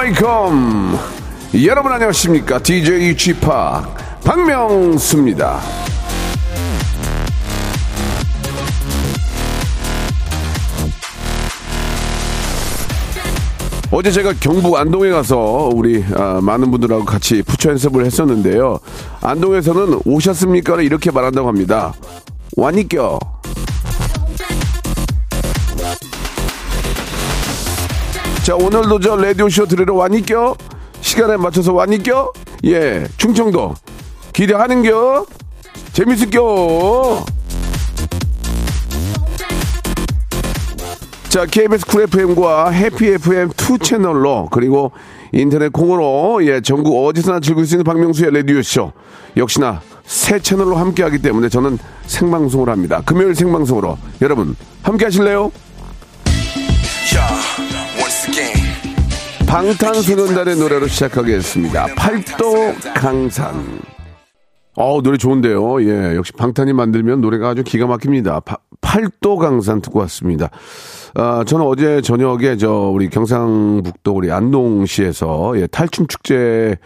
Welcome 여러분 안녕하십니까 DJ Chip 박명수입니다. 어제 제가 경북 안동에 가서 우리 아, 많은 분들하고 같이 부처 연습을 했었는데요. 안동에서는 오셨습니까를 이렇게 말한다고 합니다. 와니껴. 자 오늘도 저 라디오쇼 들으러 와니껴? 시간에 맞춰서 와니껴? 예 충청도 기대하는겨? 재밌을겨? 자, KBS Cool FM과 Happy FM 2 채널로 그리고 인터넷 콩으로 예, 전국 어디서나 즐길 수 있는 박명수의 라디오쇼. 역시나 새 채널로 함께 하기 때문에 저는 생방송을 합니다. 금요일 생방송으로. 여러분, 함께 하실래요? 방탄소년단의 노래로 시작하겠습니다. 팔도 강산. 어 노래 좋은데요. 예, 역시 방탄이 만들면 노래가 아주 기가 막힙니다. 파, 팔도 강산 듣고 왔습니다. 아, 저는 어제 저녁에 저 우리 경상북도 우리 안동시에서 예, 탈춤 축제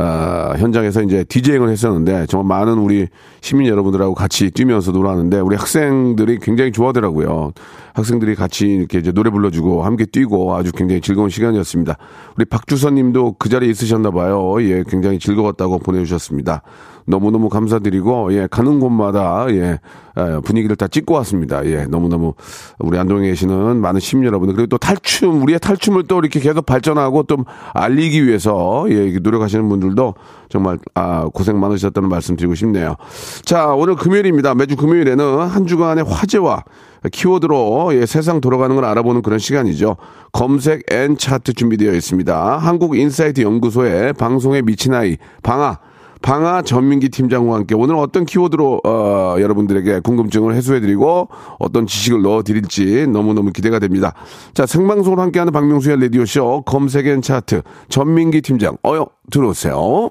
아, 현장에서 이제 디제잉을 했었는데 정말 많은 우리 시민 여러분들하고 같이 뛰면서 놀았는데 우리 학생들이 굉장히 좋아하더라고요. 학생들이 같이 이렇게 이제 노래 불러주고 함께 뛰고 아주 굉장히 즐거운 시간이었습니다. 우리 박주선 님도 그 자리에 있으셨나 봐요. 예, 굉장히 즐거웠다고 보내주셨습니다. 너무너무 감사드리고, 예, 가는 곳마다, 예, 분위기를 다 찍고 왔습니다. 예, 너무너무 우리 안동에 계시는 많은 시민 여러분들, 그리고 또 탈춤, 우리의 탈춤을 또 이렇게 계속 발전하고 좀 알리기 위해서, 예, 노력하시는 분들도 정말, 아, 고생 많으셨다는 말씀 드리고 싶네요. 자, 오늘 금요일입니다. 매주 금요일에는 한 주간의 화제와 키워드로 예, 세상 돌아가는 걸 알아보는 그런 시간이죠. 검색 N 차트 준비되어 있습니다. 한국인사이트 연구소의 방송에 미친 아이, 방아, 방아 전민기 팀장과 함께 오늘 어떤 키워드로 어, 여러분들에게 궁금증을 해소해드리고 어떤 지식을 넣어드릴지 너무너무 기대가 됩니다. 자 생방송으로 함께하는 박명수의 라디오쇼 검색 N 차트 전민기 팀장 어여 들어오세요.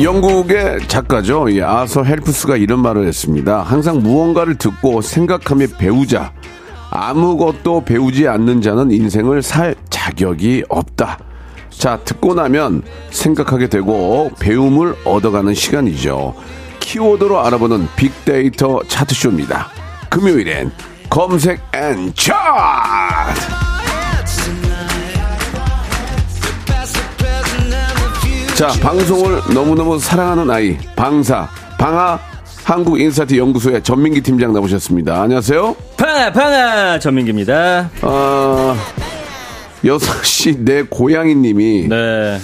영국의 작가죠. 이 아서 헬프스가 이런 말을 했습니다. 항상 무언가를 듣고 생각하며 배우자. 아무것도 배우지 않는 자는 인생을 살 자격이 없다. 자, 듣고 나면 생각하게 되고 배움을 얻어가는 시간이죠. 키워드로 알아보는 빅데이터 차트쇼입니다. 금요일엔 검색 N 차트! 자, 방송을 너무너무 사랑하는 아이, 방사, 방아, 한국 인사이트 연구소의 전민기 팀장 나오셨습니다. 안녕하세요. 방아 방아 전민기입니다. 어, 6시 내 고양이 님이 네.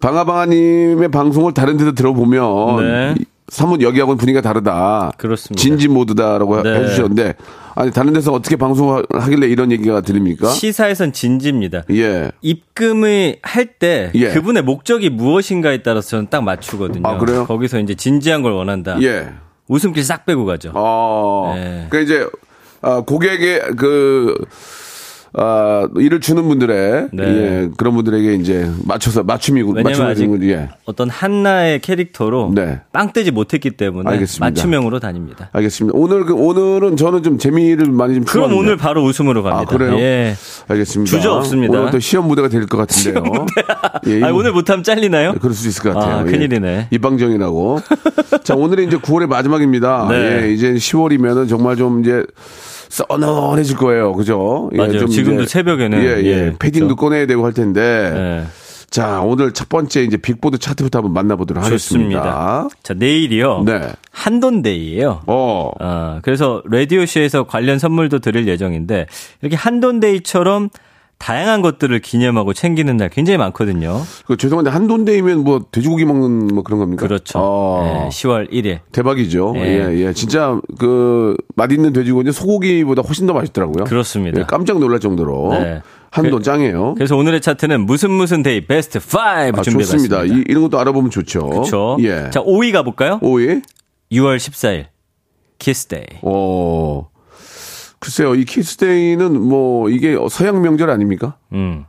방아방아님의 방송을 다른 데서 들어보면 네. 사뭇 여기하고는 분위기가 다르다. 그렇습니다. 진지 모드다라고 네. 해주셨는데 아니 다른 데서 어떻게 방송하길래 이런 얘기가 들립니까? 시사에선 진지입니다. 예. 입금을 할때 예. 그분의 목적이 무엇인가에 따라서 저는 딱 맞추거든요. 아, 그래요? 거기서 이제 진지한 걸 원한다. 예. 웃음길 싹 빼고 가죠. 어. 네. 그러니까 이제 아, 고객의 그 아, 일을 주는 분들의 네. 예, 그런 분들에게 이제 맞춰서 맞춤이고 왜냐면 아직 맞춤이 예. 어떤 한나의 캐릭터로 네. 빵 떼지 못했기 때문에 알겠습니다. 맞춤형으로 다닙니다. 알겠습니다. 오늘 그 오늘은 저는 좀 재미를 많이 좀 그럼 추구하는데. 오늘 바로 웃음으로 갑니다. 아, 그래요? 예. 알겠습니다. 주저 없습니다. 오늘 또 시험 무대가 될 것 같은데요. 예, 아, 이- 오늘 못하면 잘리나요? 그럴 수 있을 것 같아요. 아, 큰일이네. 입방정이라고. 자, 오늘이 이제 9월의 마지막입니다. 네. 예, 이제 10월이면은 정말 좀 이제 써너해질 거예요. 그죠? 예, 맞아요. 좀 지금도 새벽에는, 예, 예. 예, 패딩도 그렇죠. 꺼내야 되고 할 텐데. 예. 자, 오늘 첫 번째 이제 빅보드 차트부터 한번 만나보도록 하겠습니다. 좋습니다. 자, 내일이요. 네. 한돈데이예요. 어. 어, 그래서 라디오 쇼에서 관련 선물도 드릴 예정인데 이렇게 한돈데이처럼 다양한 것들을 기념하고 챙기는 날 굉장히 많거든요. 그 죄송한데 한돈데이면 뭐 돼지고기 먹는 뭐 그런 겁니까? 그렇죠. 어. 네, 10월 1일. 대박이죠. 예. 예, 예. 진짜 그 맛있는 돼지고기는 소고기보다 훨씬 더 맛있더라고요. 그렇습니다. 예, 깜짝 놀랄 정도로 네. 한돈 그- 짱이에요. 그래서 오늘의 차트는 무슨 무슨 day 베스트 5 아. 좋습니다. 이, 이런 것도 알아보면 좋죠. 그렇죠. 예. 자, 5위 가볼까요? 5위. 6월 14일 키스데이. 어. 글쎄요, 이 키스데이는 뭐 이게 서양 명절 아닙니까? 음.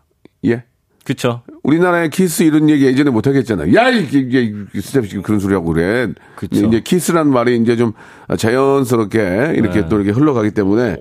예. 그쵸. 우리나라의 키스 이런 얘기 예전에 못 하겠잖아요. 야, 이게, 이게, 스텝 그런 소리 하고 그래. 그쵸. 이제 키스란 말이 이제 좀 자연스럽게 이렇게 네. 또 이렇게 흘러가기 때문에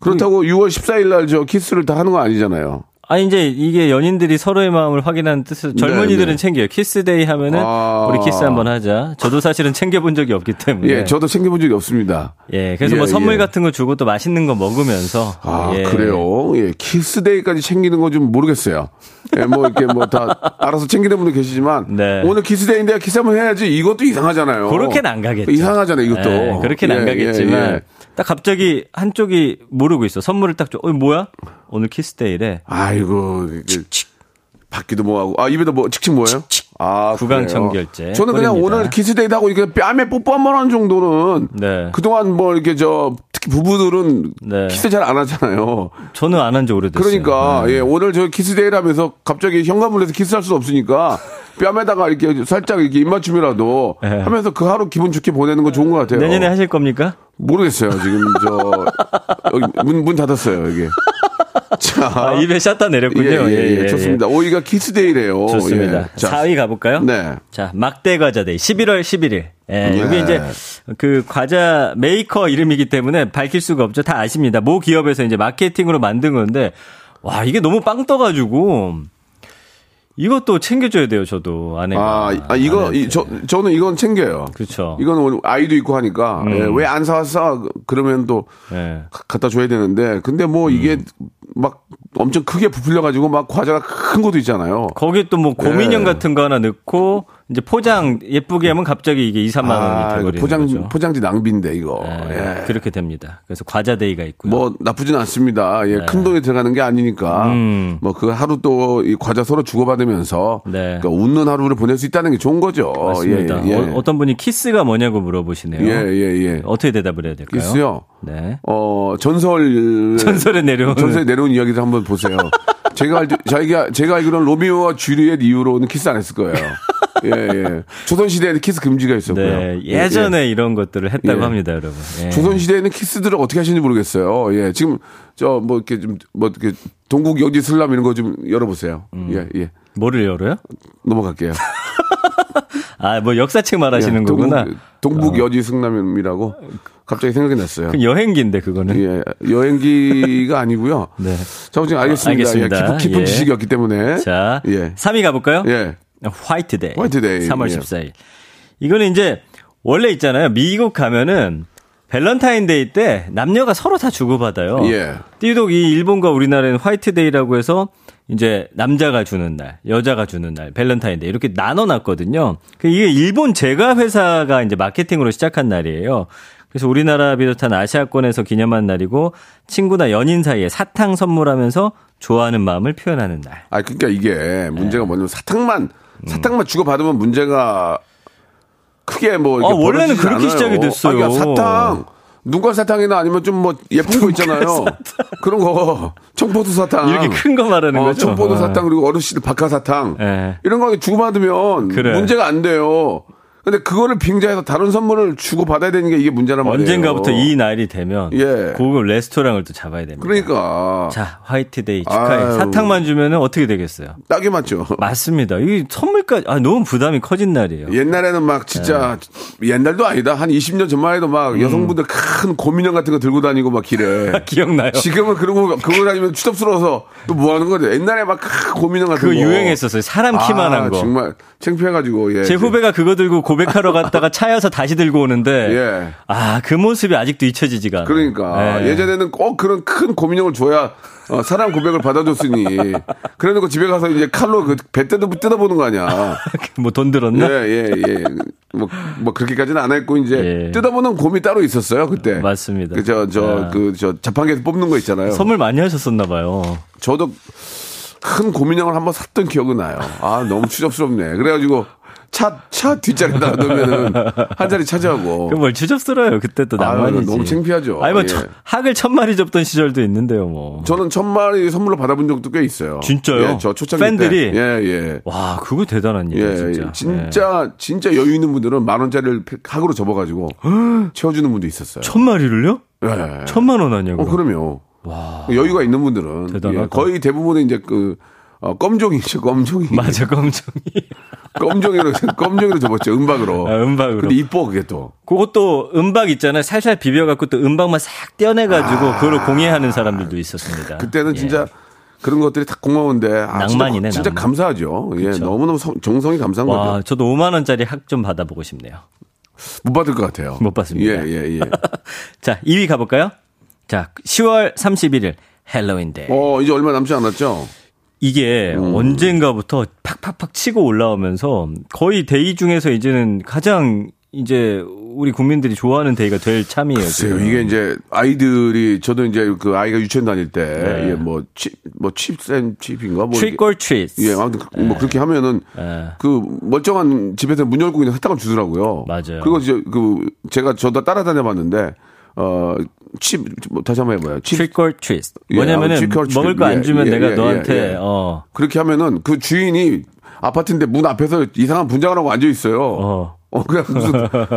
그렇다고 6월 14일 날 저 키스를 다 하는 거 아니잖아요. 아, 이제 이게 연인들이 서로의 마음을 확인하는 뜻에서 젊은이들은 네, 네. 챙겨요. 키스데이 하면은 아. 우리 키스 한번 하자. 저도 사실은 챙겨본 적이 없기 때문에. 예, 저도 챙겨본 적이 없습니다. 예, 그래서 예, 뭐 선물 예. 같은 거 주고 또 맛있는 거 먹으면서. 아, 예. 그래요? 예, 키스데이까지 챙기는 건 좀 모르겠어요. 예, 뭐, 이렇게 뭐 다 알아서 챙기는 분도 계시지만. 네. 오늘 키스데이인데 키스 한번 해야지. 이것도 이상하잖아요. 그렇게는 안 가겠죠. 이상하잖아요, 이것도. 예, 그렇게는 안 예, 가겠지만 예, 예. 딱 갑자기 한쪽이 모르고 있어. 선물을 딱 줘. 어, 뭐야? 오늘 키스데이래. 아이고, 이게 받기도 뭐하고. 아, 입에다 뭐, 칙칙 뭐예요? 아, 구강청결제? 저는 그냥 뿌립니다. 오늘 키스데이도 하고 이렇게 뺨에 뽀뽀 한 번 하는 정도는. 네. 그동안 뭐 이렇게 저, 특히 부부들은 네. 키스 잘 안 하잖아요. 저는 안 한 지 오래됐어요. 그러니까 네. 예 오늘 저 키스데이를 하면서 갑자기 현관문에서 키스할 수 없으니까 뺨에다가 이렇게 살짝 이렇게 입맞춤이라도 네. 하면서 그 하루 기분 좋게 보내는 건 좋은 것 같아요. 내년에 하실 겁니까? 모르겠어요 지금 저 여기 문, 문 닫았어요 여기. 자 아, 입에 샷다 내렸군요. 예, 예, 예, 좋습니다. 5위가 키스데이래요. 좋습니다. 예. 자, 4위 가볼까요? 네. 자, 막대 과자데이 11월 11일. 예, 네. 이게 이제 그 과자 메이커 이름이기 때문에 밝힐 수가 없죠. 다 아십니다. 모 기업에서 이제 마케팅으로 만든 건데 와, 이게 너무 빵 떠가지고 이것도 챙겨줘야 돼요, 저도 아내가. 아, 아, 이거. 이, 저 저는 이건 챙겨요. 그렇죠. 이건 아이도 있고 하니까 음. 왜안 사왔어? 그러면 또 예. 가- 갖다 줘야 되는데 근데 뭐 이게 막 엄청 크게 부풀려 가지고 막 과자가 큰 것도 있잖아요. 거기에 또뭐 곰인형 예. 같은 거 하나 넣고 이제 포장 예쁘게 하면 갑자기 이게 2, 3만 원이 아, 이거 돼버리는 포장 거죠. 포장지 낭비인데 이거. 예, 예. 그렇게 됩니다. 그래서 과자 데이가 있고요. 뭐 나쁘진 않습니다. 예, 큰 돈이 들어가는 게 아니니까 네. 음. 뭐그 하루 또 이 과자 서로 주고받으면서 네. 그러니까 웃는 하루를 보낼 수 있다는 게 좋은 거죠. 맞습니다. 예, 예. 어, 떤 분이 키스가 뭐냐고 물어보시네요. 예, 예, 예. 어떻게 대답을 해야 될까요? 키스요? 네. 어, 전설. 전설에 내려온. 전설에 내려온 이야기를 한번 보세요. 제가 알, 때- 자기가, 제가 알기로는 로미오와 주리엣 이후로는 키스 안 했을 거예요. 예, 예. 조선시대에는 키스 금지가 있었고요. 네. 예전에 이런 것들을 했다고 예. 합니다, 여러분. 예. 조선시대에는 키스들을 어떻게 하시는지 모르겠어요. 예. 지금, 저, 뭐, 이렇게 좀, 뭐, 이렇게, 동국여지승람 이런 거 좀 열어보세요. 음. 예, 예. 뭐를 열어요? 넘어갈게요. 아, 뭐 역사책 말하시는 예, 거구나. 동국여지승람이라고 갑자기 생각이 났어요. 그 여행기인데 그거는. 예. 여행기가 아니고요. 네. 자, 지금 알겠습니다. 알겠습니다. 예, 깊은, 깊은 예. 지식이었기 때문에. 자, 예. 3위 가볼까요? 예. 화이트데이. 화이트데이, 3월 예. 14일. 이거는 이제 원래 있잖아요. 미국 가면은 밸런타인데이 때 남녀가 서로 다 주고받아요. 예. 유독 이 일본과 우리나라는 화이트데이라고 해서 이제 남자가 주는 날, 여자가 주는 날, 밸런타인데이 이렇게 나눠놨거든요. 그 이게 일본 제과 회사가 이제 마케팅으로 시작한 날이에요. 그래서 우리나라 비롯한 아시아권에서 기념한 날이고 친구나 연인 사이에 사탕 선물하면서 좋아하는 마음을 표현하는 날. 아, 그러니까 이게 네. 문제가 뭐냐면 사탕만, 음. 사탕만 주고 받으면 문제가 크게 뭐 아, 원래는 그렇게 않아요. 시작이 됐어요. 아, 그러니까 사탕. 눈깔 사탕이나 아니면 좀 뭐 예쁜 거 있잖아요. 그런 거. 청포도 사탕. 이렇게 큰 거 말하는 어, 거죠. 청포도 어. 사탕 그리고 어르신들 박하 사탕. 예. 이런 거 주고 받으면 그래. 문제가 안 돼요. 근데 그거를 빙자해서 다른 선물을 주고 받아야 되는 게 이게 문제란 말이에요. 언젠가부터 이 날이 되면 예. 고급 레스토랑을 또 잡아야 됩니다. 그러니까 자, 화이트데이 축하해. 아유. 사탕만 주면은 어떻게 되겠어요? 딱이 맞죠. 맞습니다. 이 선물까지 아 너무 부담이 커진 날이에요. 옛날에는 막 진짜 옛날도 아니다 한 20년 전만 해도 막 음. 여성분들 큰 고민형 같은 거 들고 다니고 막 길에 기억나요? 지금은 그런 거 그거 다니면 추접스러워서 또 뭐 하는 거죠 옛날에 막 큰 고민형 같은 그거 거 유행했었어요. 사람 키만한 아, 거. 정말 창피해가지고 예. 제 후배가 그거 들고 고백하러 갔다가 차여서 다시 들고 오는데 예. 아그 모습이 아직도 잊혀지지가 않아요. 그러니까 예. 예전에는 꼭 그런 큰 고민형을 줘야 어, 사랑 고백을 받아줬으니 그래 놓고 집에 가서 이제 칼로 그배 뜯어 뜯어보는 거 아니야. 뭐 돈 들었나? 예예 예. 뭐, 뭐 그렇게까지는 안 했고 이제 예. 뜯어보는 곰이 따로 있었어요 그때. 맞습니다. 그저 저 아. 그저 자판기에서 뽑는 거 있잖아요. 선물 많이 하셨었나 봐요. 저도 큰 고민형을 한번 샀던 기억은 나요. 아 너무 추접스럽네. 그래가지고 차 차 뒷자리에다 놓으면은 한 자리 차지하고. 그뭘 추접스러워요. 그때 또 낭만이지. 너무 창피하죠. 아니 뭐 예. 천- 학을 천 마리 접던 시절도 있는데요, 뭐. 저는 천 마리 선물로 받아본 적도 꽤 있어요. 진짜요? 예, 저 초창기 팬들이? 때. 예, 예. 와, 그거 대단한 일이에요, 예, 진짜. 진짜. 진짜, 진짜 여유 있는 분들은 만 원짜리를 학으로 접어가지고 채워주는 분도 있었어요. 천 마리를요? 예. 천만 원 아니야, 어. 그럼요. 여유가 있는 분들은. 예, 거의 대부분은 이제 그 어, 껌종이죠, 껌종이. 맞아, 검정이. 껌종이로 껌종이로 접었죠, 은박으로. 아, 은박으로. 근데 이뻐 그게 또. 그것도 은박 있잖아요. 살살 비벼 갖고 또 은박만 싹 떼어내 가지고 아. 그걸 공예하는 사람들도 있었습니다. 그때는 예. 진짜 그런 것들이 다 고마운데 아, 낭만이네, 진짜, 진짜 낭만. 감사하죠. 예, 그쵸. 너무너무 성- 정성이 감사한 와, 거죠. 저도 5만 원짜리 학 좀 받아보고 싶네요. 못 받을 것 같아요. 못 받습니다. 예, 예, 예. 자, 2위 가볼까요? 자, 10월 31일 헬로윈데이. 어, 이제 얼마 남지 않았죠? 이게 음. 언젠가부터 팍팍팍 치고 올라오면서 거의 day 중에서 이제는 가장 이제 우리 국민들이 좋아하는 day가 될 참이에요. 글쎄요, 지금. 이게 이제 아이들이 저도 이제 그 아이가 유치원 다닐 때, 네. 예, 뭐, 칩, 뭐, 칩센 칩인가? 뭐. Or treat. 예, 아무튼 그- 뭐 그렇게 하면은 예. 그 멀쩡한 집에서 문 열고 그냥 사탕을 주더라고요. 맞아요. 그리고 이제 그 제가 저도 따라다녀 봤는데 어, 칩, 뭐 다시 한번 해봐요. 칩. Or treat. 예, 뭐냐면은 아, or treat. 먹을 거안 예, 주면 예, 내가 예, 너한테 예, 예. 어. 그렇게 하면은 그 주인이 아파트인데 문 앞에서 이상한 분장을 하고 앉아 있어요. 어. 어, 그냥 무슨,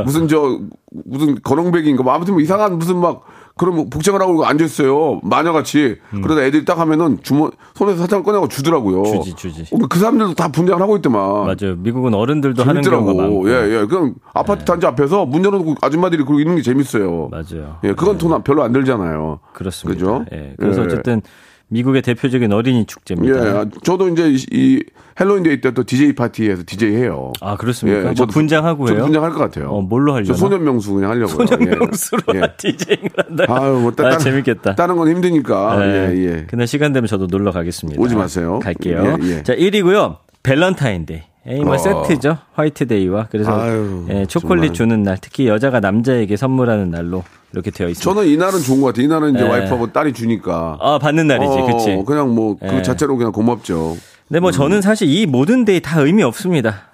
무슨 저, 무슨 거렁배기인가, 뭐 아무튼 뭐 이상한 무슨 막, 뭐 복장을 하고 앉아있어요. 마녀같이. 그러다 애들이 딱 하면은 주머, 손에서 사탕을 꺼내고 주더라고요. 음. 주지, 주지. 어, 그 사람들도 다 분장을 하고 있더만. 맞아요. 미국은 어른들도 하는 경우가 많고. 재밌더라고. 예, 예. 그냥 아파트 단지 앞에서 문 열어놓고 아줌마들이 그러고 있는 게 재밌어요. 맞아요. 예, 그건 돈 별로 안 들잖아요. 그렇습니다. 그죠? 예. 그래서 예. 어쨌든 미국의 대표적인 어린이 예, 축제입니다. 아, 저도 이제 이, 이 헬로윈데이 때 또 DJ 파티에서 DJ 해요. 아, 그렇습니까? 뭐 저도 분장하고 해요? 분장할 것 같아요. 어, 뭘로 하려나? 저 소년명수 그냥 하려고요. 소년명수로 예. 예. 디제잉을 한다. 아유, 뭐, 따, 아, 따- 재밌겠다. 다른 건 힘드니까. 네. 예, 예. 그날 시간 되면 저도 놀러 가겠습니다. 오지 마세요. 갈게요. 예, 예. 자, 1위고요. 밸런타인데이. 에이, 뭐 어. 세트죠. 화이트데이와 그래서 아유, 예, 초콜릿 정말. 주는 날, 특히 여자가 남자에게 선물하는 날로 이렇게 되어 있습니다. 저는 이날은 좋은 것 같아요. 이날은 이제 예. 와이프하고 딸이 주니까. 아, 받는 날이지. 어, 그치 그냥 뭐, 그 예. 자체로 그냥 고맙죠. 근데 뭐 저는 사실 이 모든 day 다 의미 없습니다.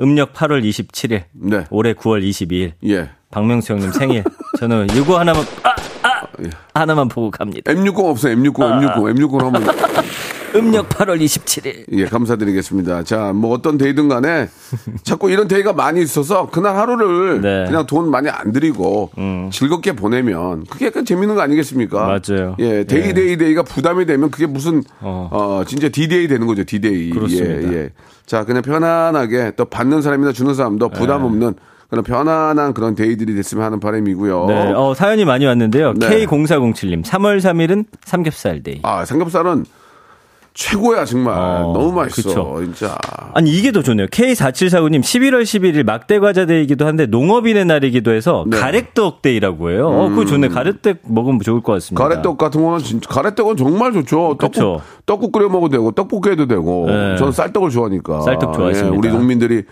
음력 8월 27일. 네. 올해 9월 22일. 예. 박명수 형님 생일. 저는 이거 하나만 아, 아, 하나만 보고 갑니다. M60 없어요. M60, M60, M60 한번. 음력 8월 27일. 예, 감사드리겠습니다. 자, 뭐 어떤 day든 간에 자꾸 이런 day가 많이 있어서 그날 하루를 네. 음. 그냥 돈 많이 안 들이고 즐겁게 보내면 그게 약간 재밌는 거 아니겠습니까? 맞아요. 예, day 예. day day가 부담이 되면 그게 무슨 어. 어, 진짜 디데이 되는 거죠. 디데이. 그렇습니다. 예, 예. 자, 그냥 편안하게 또 받는 사람이나 주는 사람도 부담 네. 없는 그런 편안한 그런 day들이 됐으면 하는 바람이고요. 네, 어, 사연이 많이 왔는데요. 네. K0407님, 3월 3일은 삼겹살 데이. 아, 삼겹살은 최고야 정말. 어, 너무 맛있어. 그쵸. 진짜. 아니, 이게 더 좋네요. K4749님, 11월 11일 막대과자 데이이기도 한데, 농업인의 날이기도 해서, 네. 음. 가래떡 데이라고 해요. 어, 그거 좋네. 가래떡 먹으면 좋을 것 같습니다. 가래떡 같은 거는 진짜 가래떡은 정말 좋죠. 떡국. 떡국 끓여 먹어도 되고 떡볶이 해도 되고. 네. 저는 쌀떡을 좋아하니까. 쌀떡 좋아하십니다. 예, 우리 농민들이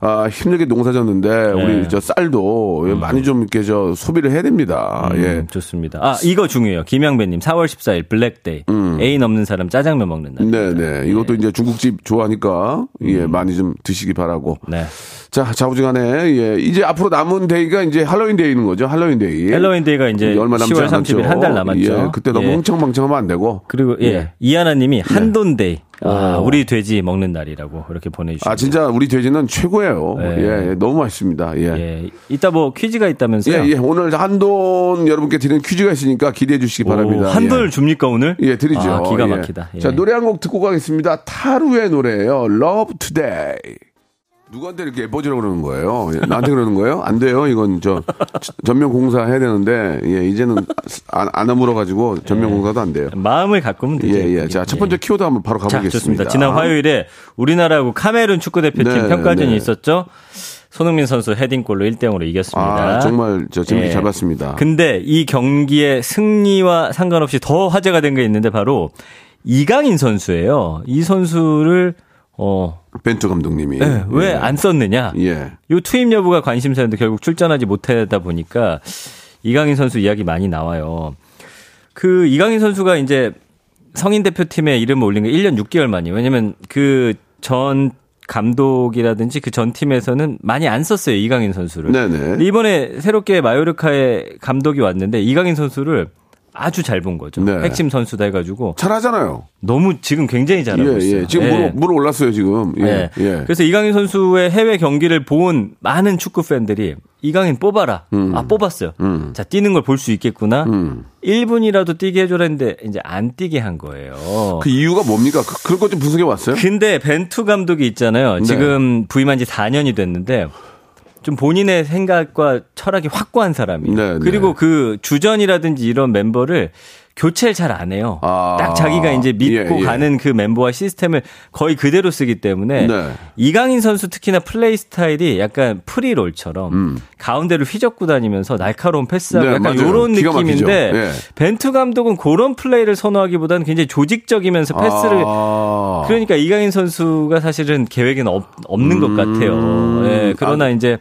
아, 힘들게 농사졌는데 네. 우리 저 쌀도 예, 많이 좀 이렇게 저 소비를 해야 됩니다. 음, 예. 좋습니다. 아, 이거 중요해요. 김양배님, 4월 14일 블랙데이. 애인 없는 사람 짜장면 먹는 날. 음. 네, 네. 이것도 이제 중국집 좋아하니까 예, 많이 좀 드시기 바라고. 음. 네. 자, 자부지간에 예, 이제 앞으로 남은 데이가 이제 할로윈 데이는 거죠. 할로윈 데이. 헬로윈 데이가 이제 얼마 남지 10월 않았죠. 30일 한 달 남았죠. 예, 그때 너무 예. 흥청망청하면 안 되고. 그리고 예, 예. 이하나님이 한돈 데이. 아, 어. 우리 돼지 먹는 날이라고 이렇게 보내주셨습니다. 아, 진짜 우리 돼지는 최고예요. 네. 예, 예, 너무 맛있습니다. 예. 예, 이따 뭐 퀴즈가 있다면서요? 예, 예. 오늘 한돈 여러분께 드리는 퀴즈가 있으니까 기대해 주시기 바랍니다. 오, 한돈을 줍니까 오늘? 예. 예, 드리죠. 아, 기가 예. 막히다. 예. 자, 노래 한 곡 듣고 가겠습니다. 타루의 노래예요. Love Today. 누구한테 이렇게 예뻐지라고 그러는 거예요? 예, 나한테 그러는 거예요? 안 돼요. 이건 저 전면 공사 해야 되는데 예, 이제는 안, 안 아물어 가지고 전면 공사도 안 돼요. 마음을 가꾸면 되죠. 예, 예. 자, 첫 번째 키워드 한번 바로 자, 가보겠습니다. 좋습니다. 지난 화요일에 우리나라하고 카메룬 축구 대표팀 네, 평가전이 네. 있었죠. 손흥민 선수 헤딩골로 1대 0으로 이겼습니다. 아, 정말 저 재밌게 예. 잘 봤습니다. 근데 이 경기의 승리와 상관없이 더 화제가 된 게 있는데 바로 이강인 선수예요. 이 선수를 어, 벤투 감독님이. 네, 왜 예. 안 썼느냐? 예. 요 투입 여부가 관심사였는데 결국 출전하지 못하다 보니까 이강인 선수 이야기 많이 나와요. 그 이강인 선수가 이제 성인 대표팀에 이름을 올린 게 1년 6개월 만이에요. 왜냐면 그 전 감독이라든지 그 전 팀에서는 많이 안 썼어요. 이강인 선수를. 네네. 이번에 새롭게 마요르카의 감독이 왔는데 이강인 선수를 아주 잘 본 거죠. 네. 핵심 선수다 해가지고 잘하잖아요. 너무 지금 굉장히 잘하고 예, 있어요. 예. 지금 예. 물, 물 올랐어요, 지금. 예. 네. 예. 그래서 이강인 선수의 해외 경기를 본 많은 축구 팬들이 이강인 뽑아라. 아 뽑았어요. 자 뛰는 걸 볼 수 있겠구나. 음. 1분이라도 뛰게 해줘라 했는데 이제 안 뛰게 한 거예요. 그 이유가 뭡니까? 그, 것좀 분석해 왔어요? 근데 벤투 감독이 있잖아요. 네. 지금 부임한 지 4년이 됐는데 좀 본인의 생각과 철학이 확고한 사람이에요. 네, 네. 그리고 그 주전이라든지 이런 멤버를 교체를 잘 안 해요. 아. 딱 자기가 이제 믿고 예, 예. 가는 그 멤버와 시스템을 거의 그대로 쓰기 때문에 네. 이강인 선수 특히나 플레이 스타일이 약간 프리롤처럼 가운데를 휘젓고 다니면서 날카로운 패스하고 음. 네, 약간. 이런 막히죠. 느낌인데 예. 벤투 감독은 그런 플레이를 선호하기보다는 굉장히 조직적이면서 패스를 아. 그러니까 이강인 선수가 사실은 계획에는 없, 없는 것 같아요. 음. 예, 그러나 아. 이제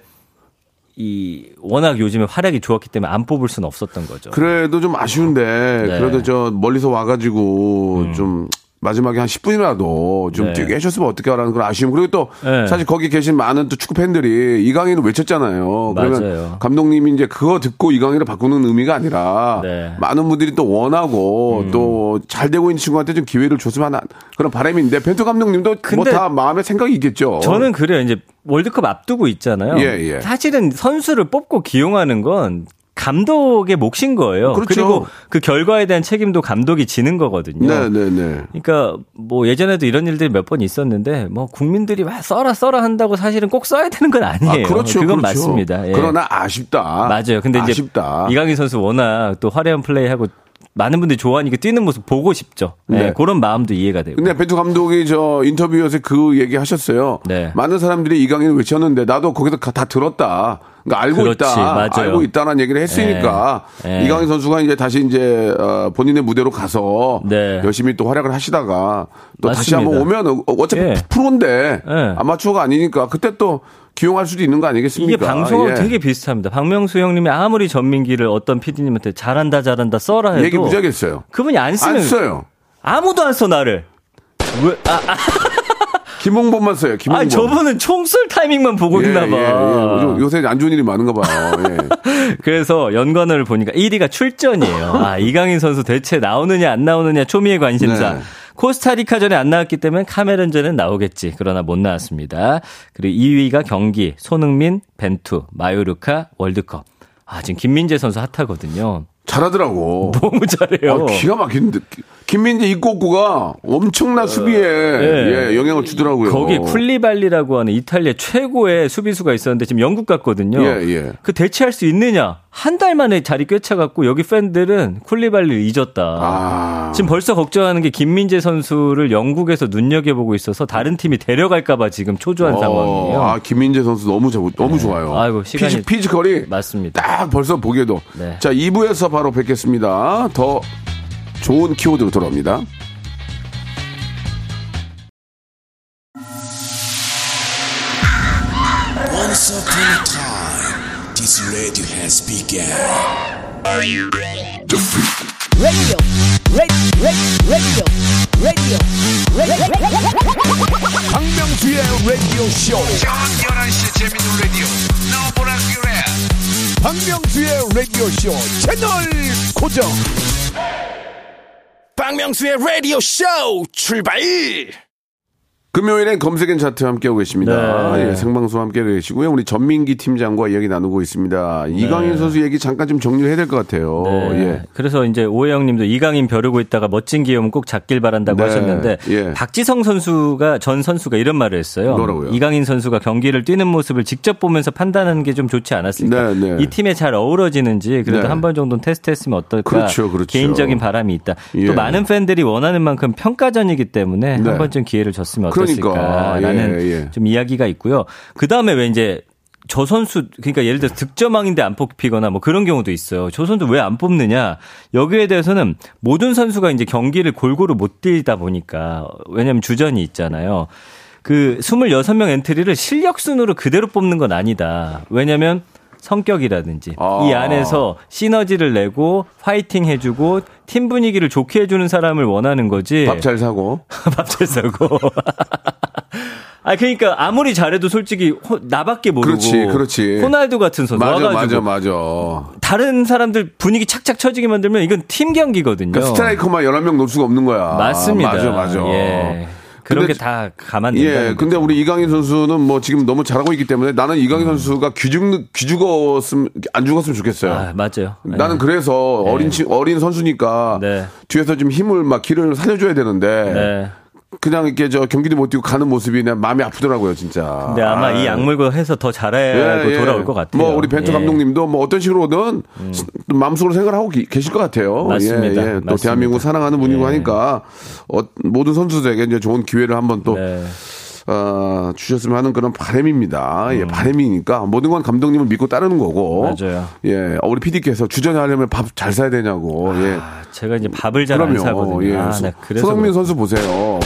이 워낙 요즘에 활약이 좋았기 때문에 안 뽑을 수는 없었던 거죠. 그래도 좀 아쉬운데 네. 음. 그래도 저 멀리서 와가지고 좀 마지막에 한 10분이라도 좀 네. 뛰게 해줬으면 어떻게 하라는 그런 아쉬움 그리고 또 네. 사실 거기 계신 많은 또 축구 팬들이 이강인을 외쳤잖아요. 그러면 맞아요. 감독님이 이제 그거 듣고 이강인을 바꾸는 의미가 아니라 네. 음. 많은 분들이 또 원하고 또잘 되고 있는 친구한테 좀 기회를 줬으면 하는 그런 바람인데 벤투 감독님도 뭐 다 마음에 생각이 있겠죠. 저는 그래요. 이제 월드컵 앞두고 있잖아요. 예, 예. 사실은 선수를 뽑고 기용하는 건 감독의 몫인 거예요. 그렇죠. 리고그 결과에 대한 책임도 감독이 지는 거거든요. 네 네 네. 그러니까 뭐 예전에도 이런 일들이 몇 번 있었는데 뭐 국민들이 와 써라 써라 한다고 사실은 꼭 써야 되는 건 아니에요. 아, 그렇죠. 그건 그렇죠. 맞습니다. 예. 그러나 아쉽다. 맞아요. 근데 이제 아쉽다. 이강인 선수 워낙 또 화려한 플레이하고 많은 분들이 좋아하니까 뛰는 모습 보고 싶죠. 네. 네. 그런 마음도 이해가 되고. 근데 벤투 감독이 저 인터뷰에서 그 얘기 하셨어요. 네. 많은 사람들이 이강인을 외쳤는데 나도 거기서 가- 다 들었다. 그러니까 알고 그렇지, 있다. 맞아요. 알고 있다라는 얘기를 했으니까 네. 네. 이강인 선수가 이제 다시 이제 어, 본인의 무대로 가서 네. 열심히 또 활약을 하시다가 또 다시 맞습니다. 한번 오면 어- 어차피 예. 프로인데 예. 아마추어가 아니니까 그때 또 기용할 수도 있는 거 아니겠습니까? 이게 방송하고 예. 되게 비슷합니다. 박명수 형님이 아무리 전민기를 어떤 PD님한테 잘한다 잘한다 써라 해도 얘기 무지하게 했어요. 그분이 안 쓰면 안 써요. 아무도 안 써 나를. 왜? 아, 아, 김홍범만 써요. 김홍범. 아니, 저분은 총 쏠 타이밍만 보고 예, 있나 봐. 예, 예. 요새 안 좋은 일이 많은가 봐요. 예. 그래서 연관어를 보니까 1위가 출전이에요. 아, 이강인 선수 대체 나오느냐 안 나오느냐 초미의 관심사. 네. 코스타리카전에 안 나왔기 때문에 카메론전엔 나오겠지. 그러나 못 나왔습니다. 그리고 2위가 경기, 손흥민, 벤투, 마요르카, 월드컵. 아, 지금 김민재 선수 핫하거든요. 잘하더라고. 너무 잘해요. 아, 기가 막히는데 김민재 입고구가 엄청난 수비에 예, 영향을 주더라고요. 거기 쿨리발리라고 하는 이탈리아 최고의 수비수가 있었는데 지금 영국 갔거든요. 예, 예. 그 대체할 수 있느냐? 한 달 만에 자리 꿰차갖고 여기 팬들은 쿨리발리를 잊었다. 아. 지금 벌써 걱정하는 게 김민재 선수를 영국에서 눈여겨보고 있어서 다른 팀이 데려갈까봐 지금 초조한 어, 상황이에요. 아 김민재 선수 너무 좋, 너무 좋아요. 아이고, 시간이- 피지, 피지컬이 맞습니다. 딱 벌써 보기에도. 네. 자 2부에서 바로 뵙겠습니다. 더 좋은 키워드로 돌아옵니다. Once upon a time, this radio has begun. radio, radio, radio, radio, radio. 박명수의 라디오 쇼. 저녁 11시 재밌는 라디오 너보라 그래 박명수의 라디오 쇼 채널 고정. 박명수의 라디오 쇼 출발 금요일엔 검색엔 차트 함께하고 계십니다. 네. 예, 생방송 함께 계시고요. 우리 전민기 팀장과 이야기 나누고 있습니다. 이강인 선수 얘기 잠깐 좀 정리를 해야 될 것 같아요. 네. 예. 그래서 이제 오해영 님도 이강인 벼르고 있다가 멋진 기회면 꼭 잡길 바란다고 네. 하셨는데 예. 박지성 선수가 전 선수가 이런 말을 했어요. 뭐라고요? 이강인 선수가 경기를 뛰는 모습을 직접 보면서 판단하는 게 좀 좋지 않았을까. 네, 네. 이 팀에 잘 어우러지는지 그래도 네. 한번 정도는 테스트했으면 어떨까. 그렇죠, 그렇죠. 개인적인 바람이 있다. 예. 또 많은 팬들이 원하는 만큼 평가전이기 때문에 네. 한 번쯤 기회를 줬으면 그러니까. 어땠을까라는 예, 예. 좀 이야기가 있고요. 그 다음에 왜 이제 저 선수 그러니까 예를 들어 득점왕인데 안 뽑히거나 뭐 그런 경우도 있어요. 저 선수 왜 안 뽑느냐? 여기에 대해서는 모든 선수가 이제 경기를 골고루 못 뛰다 보니까 왜냐면 주전이 있잖아요. 그 26명 엔트리를 실력 순으로 그대로 뽑는 건 아니다. 왜냐면 성격이라든지 아. 이 안에서 시너지를 내고 화이팅 해주고 팀 분위기를 좋게 해주는 사람을 원하는 거지. 밥 잘 사고. 밥 잘 사고. 아 그러니까 아무리 잘해도 솔직히 호- 나밖에 모르고 그렇지, 그렇지. 호날두 같은 선수 맞아, 와가지고 맞아, 맞아. 다른 사람들 분위기 착착 처지게 만들면 이건 팀 경기거든요. 그러니까 스트라이커만 11명 놓을 수가 없는 거야. 맞습니다. 맞아, 맞아. 예. 그런 근데 게다 감안된다는 예, 근데 거죠. 우리 이강인 선수는 뭐 지금 너무 잘하고 있기 때문에 나는 이강인 선수가 귀죽, 귀죽었으면, 안 죽었으면 좋겠어요. 음. 아, 맞아요. 나는 그래서 어린, 치- 어린 선수니까 네. 뒤에서 좀 힘을 막 기를 살려줘야 되는데 네. 그냥 이렇게 저 경기도 못 뛰고 가는 모습이 내 마음이 아프더라고요, 진짜. 근데 아마 이 아유. 악물고 해서 더 잘하고 예, 예. 돌아올 것 같아요. 뭐 우리 벤투 예. 음. 감독님도 뭐 어떤 식으로든 스- 마음속으로 생각을 하고 기- 계실 것 같아요. 맞습니다. 예, 예. 또 맞습니다. 대한민국 사랑하는 분이고 예. 하니까 어, 모든 선수들에게 이제 좋은 기회를 한번 또 네. 어, 주셨으면 하는 그런 바람입니다. 예, 바람이니까 모든 건 감독님을 믿고 따르는 거고. 음. 맞아요. 예, 어, 우리 PD께서 주전에 하려면 밥 잘 사야 되냐고. 예. 아, 제가 이제 밥을 잘 안 사거든요. 예. 아, 소- 네, 그래서 손흥민 선수 보세요.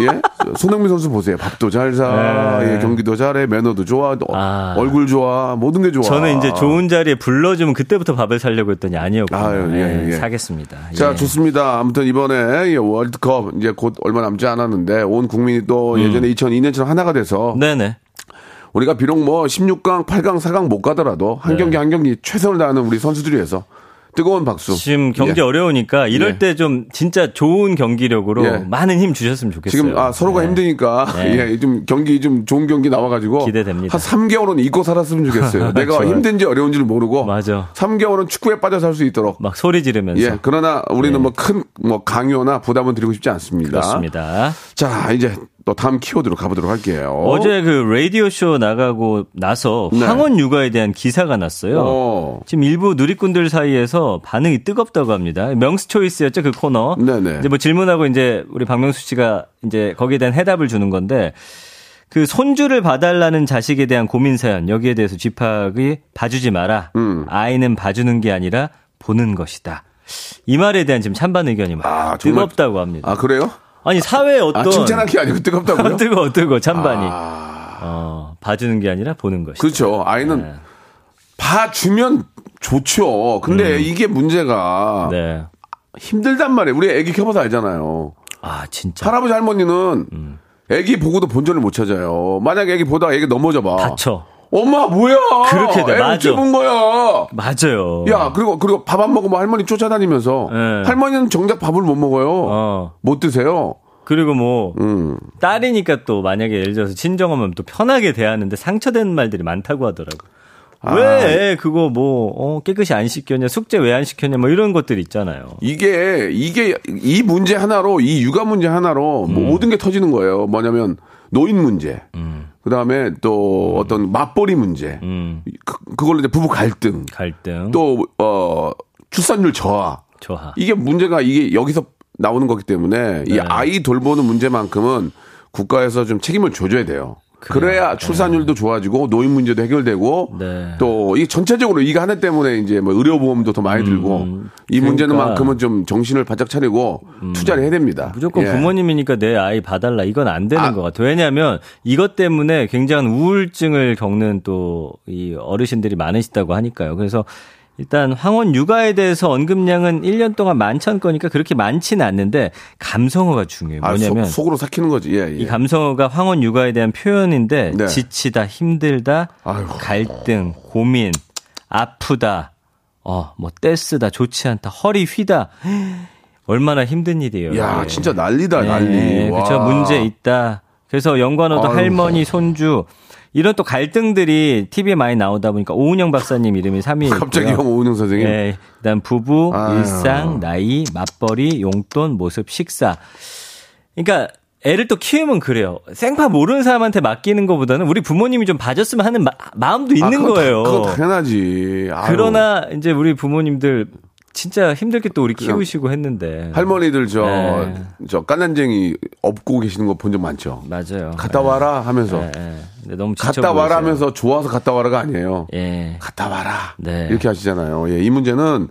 예? 손흥민 선수 보세요. 밥도 잘 사, 네. 예, 경기도 잘해, 매너도 좋아, 어, 아. 얼굴 좋아, 모든 게 좋아. 저는 이제 좋은 자리에 불러주면 그때부터 밥을 사려고 했더니 아니었고 아유, 예, 예. 사겠습니다. 자, 예. 좋습니다. 아무튼 이번에 예, 월드컵 이제 곧 얼마 남지 않았는데 온 국민이 또 예전에 2002년처럼 하나가 돼서 음. 네네. 우리가 비록 뭐 16강, 8강, 4강 못 가더라도 한 네. 경기 한 경기 최선을 다하는 우리 선수들이 위해서 뜨거운 박수. 지금 경기 예. 어려우니까 이럴 예. 때좀 진짜 좋은 경기력으로 예. 많은 힘 주셨으면 좋겠어요. 지금 아 서로가 네. 힘드니까 네. 예, 좀 경기 좀 좋은 경기 나와가지고 기대됩니다. 한 3개월은 잊고 살았으면 좋겠어요. 내가. 힘든지 어려운지를 모르고 맞아. 3개월은 축구에 빠져 살 수 있도록. 막 소리 지르면서 예, 그러나 우리는 네. 뭐큰뭐 강요나 부담은 드리고 싶지 않습니다. 그렇습니다. 자, 이제 또 다음 키워드로 가보도록 할게요. 어제 그 라디오 쇼 나가고 나서 네. 황혼 육아에 대한 기사가 났어요. 어. 지금 일부 누리꾼들 사이에서 반응이 뜨겁다고 합니다. 명스 초이스였죠 그 코너. 네네. 이제 뭐 질문하고 이제 우리 박명수 씨가 이제 거기에 대한 해답을 주는 건데 그 손주를 봐달라는 자식에 대한 고민 사연 여기에 대해서 집학이 봐주지 마라. 음. 아이는 봐주는 게 아니라 보는 것이다. 이 말에 대한 지금 찬반 의견이 막 아, 정말- 뜨겁다고 합니다. 아, 그래요? 아니 사회에 어떤 아, 칭찬한 게 아니고 뜨겁다고요? 뜨거 뜨거 찬반이 아, 어, 봐주는 게 아니라 보는 것이다. 그렇죠. 아이는 네. 봐주면 좋죠. 근데 이게 문제가 네. 힘들단 말이에요. 우리 애기 켜봐서 알잖아요. 아 진짜 할아버지 할머니는 애기 보고도 본전을 못 찾아요. 만약에 애기 보다가 애기 넘어져 봐. 다쳐. 엄마 뭐야? 그렇게 돼, 맞아. 본 거야. 맞아요. 야 그리고 그리고 밥 안 먹으면 할머니 쫓아다니면서 네. 할머니는 정작 밥을 못 먹어요. 어. 못 드세요. 그리고 뭐 음. 딸이니까 또 만약에 예를 들어서 친정엄마면 또 편하게 대하는데 상처되는 말들이 많다고 하더라고. 아. 왜 그거 뭐 어, 깨끗이 안 시켰냐 숙제 왜 안 시켰냐 뭐 이런 것들 있잖아요. 이게 이게 이 문제 하나로 이 육아 문제 하나로 음. 모든 게 터지는 거예요. 뭐냐면 노인 문제. 그 다음에 또 어떤 맞벌이 문제. 음, 그, 그걸로 이제 부부 갈등. 갈등, 또 어, 출산율 저하. 조화. 이게 문제가 이게 여기서 나오는 거기 때문에 이 네. 아이 돌보는 문제만큼은 국가에서 좀 책임을 져줘야 돼요. 그래야 출산율도 좋아지고 노인 문제도 해결되고 네. 또이 전체적으로 이거 하나 때문에 이제 뭐 의료보험도 더 많이 들고 이 그러니까. 문제는만큼은 좀 정신을 바짝 차리고 투자를 해야 됩니다. 무조건 예. 부모님이니까 내 아이 봐달라 이건 안 되는 아. 것 같아요. 왜냐하면 이것 때문에 굉장한 우울증을 겪는 또 이 어르신들이 많으시다고 하니까요. 그래서 일단 황혼 육아에 대해서 언급량은 1년 동안 만천 건이니까 그렇게 많지는 않는데 감성어가 중요해요. 아, 뭐냐면 속, 으로 삭히는 거지. 예, 예. 이 감성어가 황혼 육아에 대한 표현인데 네. 지치다, 힘들다, 아이고. 갈등, 고민, 아프다, 어, 뭐 떼쓰다, 좋지 않다, 허리 휘다. 얼마나 힘든 일이에요. 야, 이게. 진짜 난리다, 네, 난리. 와. 그렇죠. 문제 있다. 그래서 연관어도 아유. 할머니, 손주 이런 또 갈등들이 TV에 많이 나오다 보니까 오은영 박사님 이름이 3위에 있고요. 갑자기 형 오은영 선생님. 네, 그다음 부부, 아유. 일상, 나이, 맞벌이, 용돈, 모습, 식사. 그러니까 애를 또 키우면 그래요. 생파 모르는 사람한테 맡기는 것보다는 우리 부모님이 좀 봐줬으면 하는 마, 음도 아, 있는 그건 다- 거예요. 그건 당연하지. 아유. 그러나 이제 우리 부모님들 진짜 힘들게 또 우리 키우시고 했는데. 할머니들 저, 네. 저 깐난쟁이 업고 계시는 거 본 적 많죠. 맞아요. 갔다 와라 하면서. 예, 예. 근데 너무 갔다 와라. 하면서 좋아서 갔다 와라가 아니에요. 예. 갔다 와라. 네. 이렇게 하시잖아요. 예, 이 문제는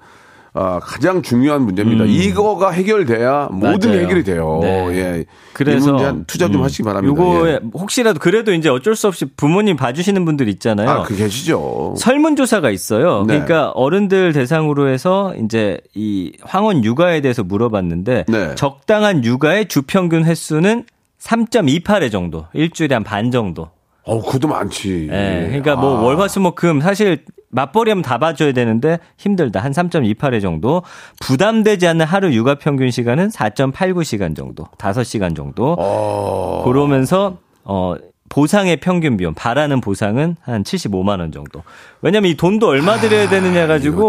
아, 가장 중요한 문제입니다. 음. 이거가 해결돼야 모든 게 맞아요. 해결이 돼요. 네. 예. 그래서 투자 좀 음, 하시기 바랍니다. 요거에 예. 혹시라도 그래도 이제 어쩔 수 없이 부모님 봐주시는 분들 있잖아요. 아, 그 계시죠. 설문조사가 있어요. 네. 그러니까 어른들 대상으로 해서 이제 이 황혼 육아에 대해서 물어봤는데 네. 적당한 육아의 주평균 횟수는 3.28회 정도. 일주일에 한 반 정도. 어, 그도 많지. 예. 그러니까 뭐 아. 월화수목금 사실 맞벌이하면 다 봐줘야 되는데 힘들다. 한 3.28회 정도. 부담되지 않는 하루 육아 평균 시간은 4.89시간 정도. 5시간 정도. 어. 그러면서 어 보상의 평균 비용, 바라는 보상은 한 75만 원 정도. 왜냐면 이 돈도 얼마 들여야 되느냐 가지고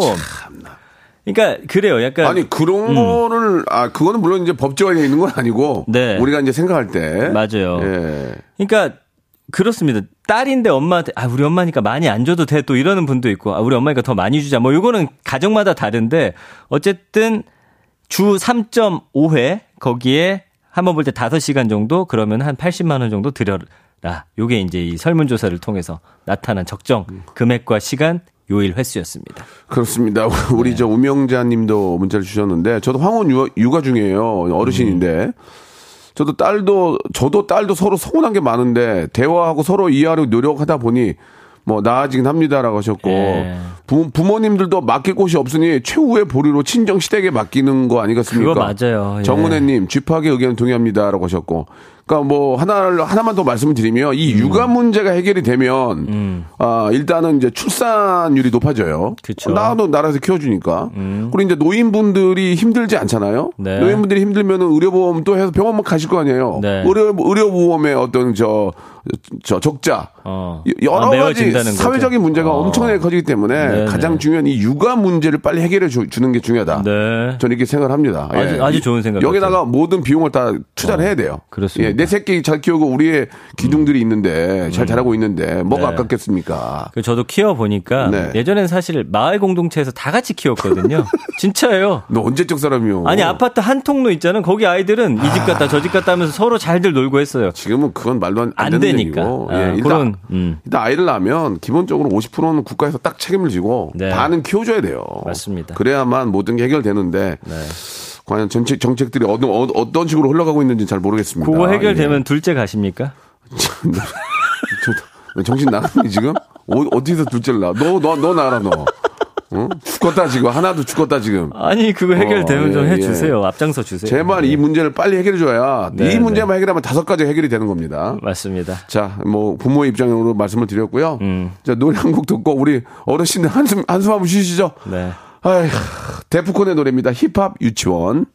그러니까 그래요. 약간 아니 그런 거를 아 그거는 물론 이제 법제화되어 있는 건 아니고 음. 네. 우리가 이제 생각할 때 맞아요. 예. 그러니까 그렇습니다. 딸인데 엄마한테 아 우리 엄마니까 많이 안 줘도 돼 또 이러는 분도 있고 아 우리 엄마니까 더 많이 주자. 뭐 이거는 가정마다 다른데 어쨌든 주 3.5회 거기에 한번 볼 때 5시간 정도 그러면 한 80만 원 정도 들여라. 요게 이제 이 설문 조사를 통해서 나타난 적정 금액과 시간 요일 횟수였습니다. 그렇습니다. 우리 저 우명자 님도 문자를 주셨는데 저도 황혼 육아, 육아 중이에요. 어르신인데 저도 딸도 저도 딸도 서로 서운한 게 많은데 대화하고 서로 이해하려고 노력하다 보니 뭐 나아지긴 합니다라고 하셨고 예. 부, 부모님들도 맡길 곳이 없으니 최후의 보리로 친정 시댁에 맡기는 거 아니겠습니까? 그거 맞아요. 예. 정은혜님 쥐파의 의견 동의합니다라고 하셨고, 그러니까 뭐 하나를 하나만 더 말씀을 드리면 이 육아 문제가 해결이 되면 아 일단은 이제 출산율이 높아져요. 음. 그쵸. 음. 나도 나라에서 키워주니까. 그리고 이제 노인분들이 힘들지 않잖아요. 네. 노인분들이 힘들면은 의료보험 또 해서 병원만 가실 거 아니에요. 네. 의료 의료보험의 어떤 저 저 적자 어. 여러 아, 가지 메워진다는 거죠? 사회적인 문제가 어. 엄청나게 커지기 때문에 네네. 가장 중요한 이 육아 문제를 빨리 해결해 주, 는게 중요하다. 네. 저는 이렇게 생각을 합니다. 예. 아주- 아주 좋은 생각 여기다가. 모든 비용을 다 투자를 해야 돼요. 그렇습니다. 예, 내 새끼 잘 키우고 우리의 기둥들이 있는데 잘 자라고 있는데 뭐가 네. 아깝겠습니까? 그 저도 키워 보니까 네. 예전엔 사실 마을 공동체에서 다 같이 키웠거든요. 진짜예요. 너 언제적 사람이요? 아니 아파트 한 통로 있잖아. 거기 아이들은 이 집 갔다 저 집 갔다 하면서 서로 잘들 놀고 했어요. 지금은 그건 말도 안, 안 안 되는 되니까. 얘기고. 아, 예, 일단, 그런, 음. 일단 아이를 낳으면 기본적으로 50%는 국가에서 딱 책임을 지고 네. 반은 키워줘야 돼요. 맞습니다. 그래야만 모든 게 해결되는데 네. 과연 정책 정책들이 어떤 어, 어떤 식으로 흘러가고 있는지 잘 모르겠습니다. 그거 해결되면 예. 둘째 가십니까? 정신 나갔니 지금? 어, 어디서 둘째를 낳아? 너너 너 나라 너. 어? 죽었다 지금 하나도 죽었다 지금. 아니 그거 해결되면 어, 좀 예, 해주세요. 앞장서 주세요. 제발 이 문제를 빨리 해결해줘야 네, 이 문제만 네. 해결하면 다섯 가지 해결이 되는 겁니다. 맞습니다. 자, 뭐 부모의 입장으로 말씀을 드렸고요. 음. 자 노래 한 곡 듣고 우리 어르신들 한숨 한숨 한번 쉬시죠. 네. 아이, 데프콘의 노래입니다. 힙합 유치원.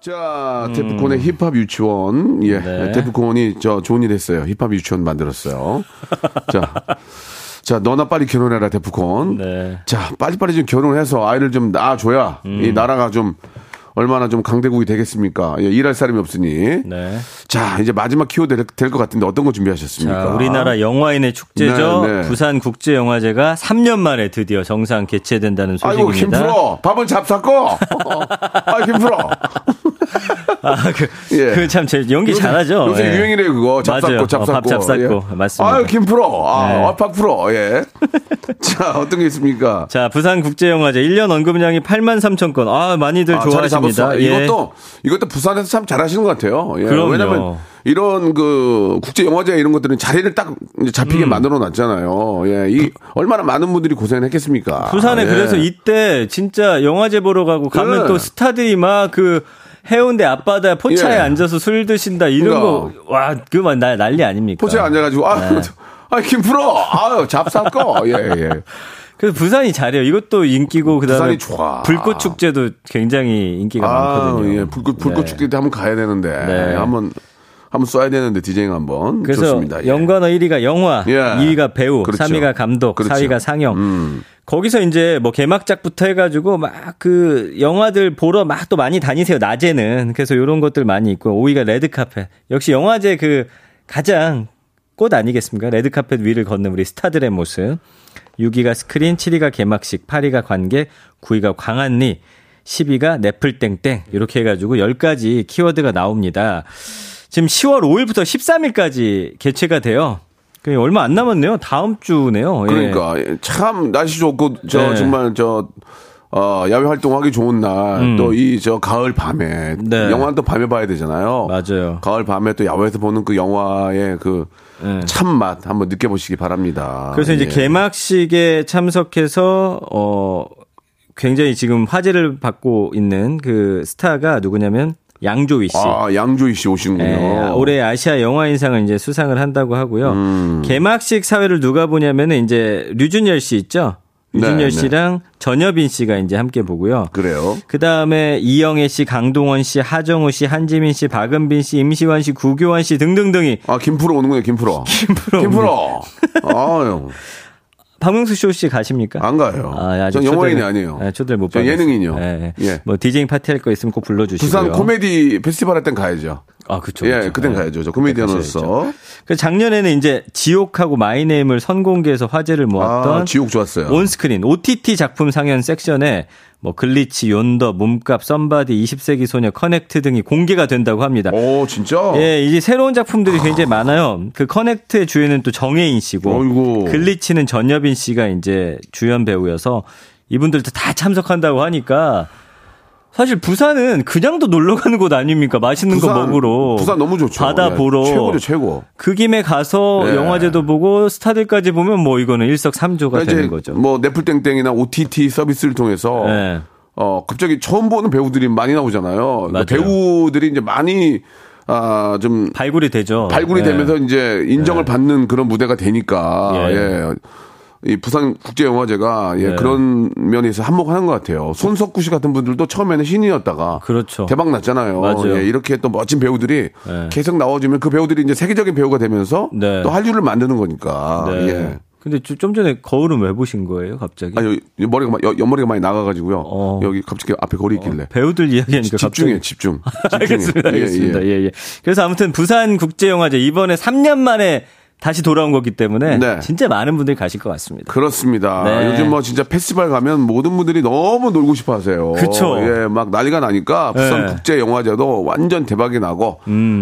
자, 데프콘의 힙합 유치원. 예. 음. 네. 데프콘이 저 좋은 일 했어요. 힙합 유치원 만들었어요. 자. 자, 너나 빨리 결혼해라, 데프콘. 네. 자, 빨리빨리 좀 결혼해서 아이를 좀 낳아줘야 음. 이 나라가 좀 얼마나 좀 강대국이 되겠습니까? 예, 일할 사람이 없으니. 네. 자, 이제 마지막 키워드 될것 같은데 어떤 거 준비하셨습니까? 자, 우리나라 영화인의 축제죠. 네, 네. 부산 국제 영화제가 3년 만에 드디어 정상 개최된다는 아이고, 소식입니다. 김프로! 밥은 잡쌌고! 아, 김프로! 아, 그, 예. 그 참, 제 연기 잘하죠. 요새 예. 유행이래요, 그거. 맞아요. 잡쌌고. 어, 밥 잡쌌고. 예. 맞습니다. 아유, 김프로. 아, 네. 아, 박프로. 예. 자, 어떤 게 있습니까? 자, 부산 국제영화제 1년 언급량이 8만 3천 건. 아, 많이들 아, 좋아하십니다. 잡았어. 예. 이것도, 이것도 부산에서 참 잘하시는 것 같아요. 예. 그럼요. 왜냐면 이런 그 국제 영화제 이런 것들은 자리를 딱 잡히게 음. 만들어 놨잖아요. 예. 이, 얼마나 많은 분들이 고생을 했겠습니까? 부산에 예. 그래서 이때 진짜 영화제 보러 가고 가면 네. 또 스타들이 막그 해운대 앞바다 포차에 예. 앉아서 술 드신다 이런 거와 그만 날 난리 아닙니까? 포차에 앉아가지고, 아, 네. 아, 김프로! 아유, 잡쌌고! 예, 예. 그래서 부산이 잘해요. 이것도 인기고 그다음에. 불꽃 축제도 굉장히 인기가 아, 많거든요. 예. 불꽃, 불꽃 네. 축제 때 한번 가야 되는데. 네. 한번, 한번 써야 되는데, 디제잉 한번. 그래서 좋습니다. 예. 연관어 1위가 영화, 예. 2위가 배우, 그렇죠. 3위가 감독, 그렇죠. 4위가 상영. 음. 거기서 이제 뭐 개막작부터 해가지고 막 그 영화들 보러 막 또 많이 다니세요 낮에는 그래서 이런 것들 많이 있고 5위가 레드카펫 역시 영화제 그 가장 꽃 아니겠습니까 레드카펫 위를 걷는 우리 스타들의 모습 6위가 스크린 7위가 개막식 8위가 관객 9위가 광안리 12가 네플땡땡 이렇게 해가지고 10가지 키워드가 나옵니다. 지금 10월 5일부터 13일까지 개최가 돼요. 그 얼마 안 남았네요. 다음 주네요. 예. 그러니까 참 날씨 좋고 저 네. 정말 저 어, 야외 활동하기 좋은 날또이 저 가을 밤에 음. 네. 영화는 또 밤에 봐야 되잖아요. 맞아요. 가을 밤에 또 야외에서 보는 그 영화의 그 네. 참맛 한번 느껴보시기 바랍니다. 그래서 이제 예. 개막식에 참석해서 어 굉장히 지금 화제를 받고 있는 그 스타가 누구냐면 양조위 씨. 아 양조희 씨 오시는군요. 예, 올해 아시아 영화인상을 이제 수상을 한다고 하고요. 음. 개막식 사회를 누가 보냐면은 이제 류준열 씨 있죠. 류준열 네, 네. 씨랑 전여빈 씨가 이제 함께 보고요. 그래요. 그 다음에 이영애 씨, 강동원 씨, 하정우 씨, 한지민 씨, 박은빈 씨, 임시완 씨, 구교환 씨 등등등이 아 김프로 오는군요. 김프로. 김프로. 김프로. 아유 박명수 씨 가십니까? 안 가요. 아, 아직 전 영화인이 아니에요. 네, 초대를 못전 받았어요. 예능인이요. 예, 예. 예. 뭐 디제잉 파티 할 거 있으면 꼭 불러주시고요. 부산 코미디 페스티벌 할 땐 가야죠. 아, 그쵸. 예, 그쵸. 그땐 예. 가야죠. 저 그때 코미디언으로서. 그 작년에는 이제 지옥하고 마이네임을 선공개해서 화제를 모았던 아, 지옥 좋았어요. 온스크린 OTT 작품 상영 섹션에 뭐 글리치, 욘더, 몸값, 썸바디, 20세기 소녀, 커넥트 등이 공개가 된다고 합니다. 오, 진짜? 예, 이제 새로운 작품들이 굉장히 많아요. 그 커넥트의 주연은 또 정혜인 씨고, 어이구. 글리치는 전여빈 씨가 이제 주연 배우여서 이분들도 다 참석한다고 하니까 사실 부산은 그냥도 놀러 가는 곳 아닙니까? 맛있는 거 부산, 먹으러. 부산 너무 좋죠. 바다 예, 보러. 최고죠, 최고. 그 김에 가서 예. 영화제도 보고 스타들까지 보면 뭐 이거는 일석삼조가 그러니까 되는 거죠. 뭐 넷플땡땡이나 OTT 서비스를 통해서 네. 어 갑자기 처음 보는 배우들이 많이 나오잖아요. 그러니까. 배우들이 이제 많이 아 좀 발굴이 되죠. 발굴이 예. 되면서 이제 인정을 받는 그런 무대가 되니까 예. 예. 이 부산 국제 영화제가 예, 네. 그런 면에서 한몫하는 것 같아요. 손석구 씨 같은 분들도 처음에는 신이었다가 그렇죠. 대박 났잖아요. 맞아요. 예, 이렇게 또 멋진 배우들이 네. 계속 나와주면 그 배우들이 이제 세계적인 배우가 되면서 네. 또 한류를 만드는 거니까. 네. 예. 근데 저- 좀 전에 거울은 왜 보신 거예요, 갑자기? 아, 여, 여- 머리가, 마- 여, 옆머리가 많이 나가가지고요. 어. 여기 갑자기 앞에 거리 있길래. 배우들 이야기하니까 집중해, 갑자기 집중. 알겠습니다. 집중해. 예, 알겠습니다. 예. 예, 예. 그래서 아무튼 부산 국제영화제 이번에 3년 만에 다시 돌아온 거기 때문에 네. 진짜 많은 분들이 가실 것 같습니다. 그렇습니다. 네. 요즘 뭐 진짜 페스티벌 가면 모든 분들이 너무 놀고 싶어 하세요. 그쵸. 예, 막 난리가 나니까 부산 네. 국제 영화제도 완전 대박이 나고,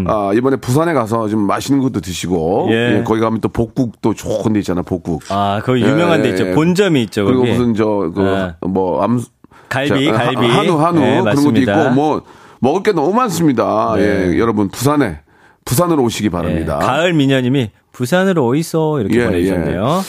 아, 이번에 부산에 가서 좀 맛있는 것도 드시고, 음. 예. 예, 거기 가면 또 복국도 좋은 데 있잖아, 복국. 아, 거기 유명한 데 예, 있죠. 예. 본점이 있죠. 그리고 거기. 무슨 저, 그, 네. 뭐, 암, 갈비, 자, 갈비. 하- 한우, 한우. 네, 그런 것도 맞습니다. 있고, 뭐, 먹을 게 너무 많습니다. 네. 예, 여러분, 부산에, 부산으로 오시기 예, 바랍니다. 가을 미녀님이 부산으로 오이소 이렇게 예, 보내주셨네요.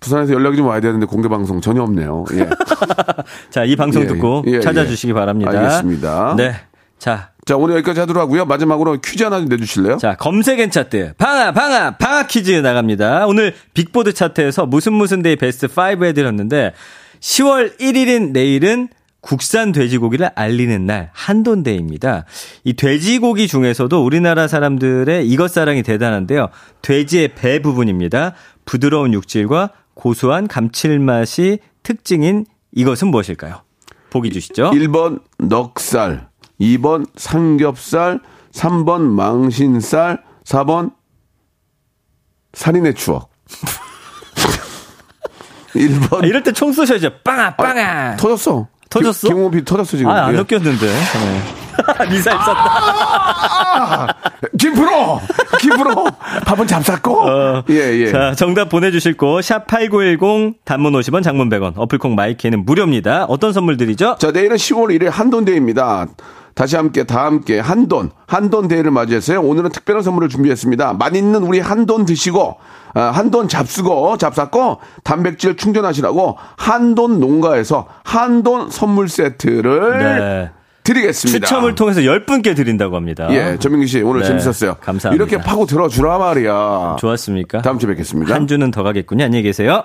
부산에서 연락이 좀 와야 되는데 공개 방송 전혀 없네요. 예. 자, 이 방송 예, 듣고 예, 예. 찾아주시기 바랍니다. 알겠습니다. 네. 자, 자, 오늘 여기까지 하도록 하고요. 마지막으로 퀴즈 하나 좀 내주실래요? 자, 검색 and 차트. 방아, 방아, 방아 퀴즈 나갑니다. 오늘 빅보드 차트에서 무슨 무슨 데이 베스트 5 해드렸는데, 10월 1일인 내일은 국산 돼지고기를 알리는 날, 한돈데이입니다. 이 돼지고기 중에서도 우리나라 사람들의 이것 사랑이 대단한데요. 돼지의 배 부분입니다. 부드러운 육질과 고소한 감칠맛이 특징인 이것은 무엇일까요? 보기 주시죠. 1번 넉살, 2번 삼겹살, 3번 망신살, 4번 살인의 추억. 1번 아, 이럴 때 총 쏘셔야죠. 빵아, 빵아. 터졌어. 터졌어? 김홍비 터졌어 지금. 아, 안 예. 네. 미사일 쐈다. 김프로! 김프로! 밥은 잡쌌고? 예, 예. 어. 자, 정답 보내주실 곳, 샵8910, 단문 50원, 장문 100원, 어플콩 마이케는 무료입니다. 어떤 선물 드리죠? 자, 내일은 10월 1일 한돈데이입니다. 다시 함께, 다 함께, 한돈, 한돈 데이를 맞이해서요. 오늘은 특별한 선물을 준비했습니다. 맛있는 우리 한돈 드시고, 아, 한돈 잡수고, 잡쌌고, 단백질 충전하시라고, 한돈 농가에서 한돈 선물 세트를 네. 드리겠습니다. 추첨을 통해서 10분께 드린다고 합니다. 예, 전민기 씨, 오늘 네, 재밌었어요. 감사합니다. 이렇게 파고 들어주라 말이야. 좋았습니까? 다음 주에 뵙겠습니다. 한 주는 더 가겠군요. 안녕히 계세요.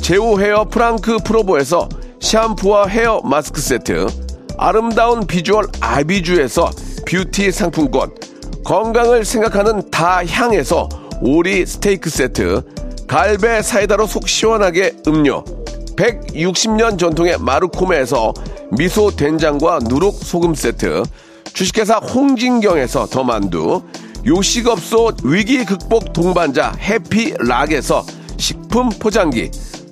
제오 헤어 프랑크 프로보에서 샴푸와 헤어 마스크 세트, 아름다운 비주얼 아비주에서 뷰티 상품권, 건강을 생각하는 다향에서 오리 스테이크 세트, 갈배 사이다로 속 시원하게 음료, 160년 전통의 마르코메에서 미소 된장과 누룩 소금 세트, 주식회사 홍진경에서 더 만두, 요식업소 위기 극복 동반자 해피락에서 식품 포장기,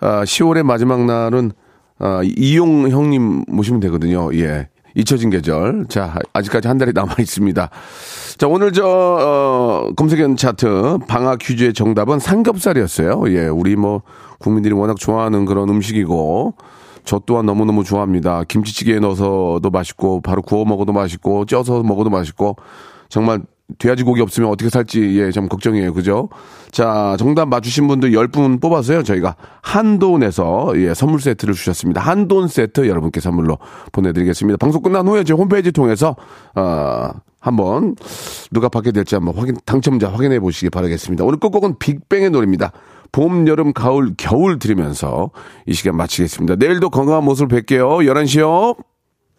아, 10월의 마지막 날은 아, 이용 형님 모시면 되거든요. 예. 잊혀진 계절. 자, 아직까지 한 달이 남아 있습니다. 자, 오늘 저, 어, 검색연 차트 방학 퀴즈의 정답은 삼겹살이었어요. 예, 우리 뭐, 국민들이 워낙 좋아하는 그런 음식이고, 저 또한 너무너무 좋아합니다. 김치찌개에 넣어서도 맛있고, 바로 구워 먹어도 맛있고, 쪄서 먹어도 맛있고, 정말 돼지 고기 없으면 어떻게 살지, 예, 좀 걱정이에요. 그죠? 자, 정답 맞추신 분들 10분 뽑아서요. 저희가 한돈에서, 예, 선물 세트를 주셨습니다. 한돈 세트 여러분께 선물로 보내드리겠습니다. 방송 끝난 후에 제 홈페이지 통해서, 어, 한번 누가 받게 될지 한번 확인, 당첨자 확인해 보시기 바라겠습니다. 오늘 끝곡은 빅뱅의 노래입니다. 봄, 여름, 가을, 겨울 들으면서 이 시간 마치겠습니다. 내일도 건강한 모습을 뵐게요. 11시요.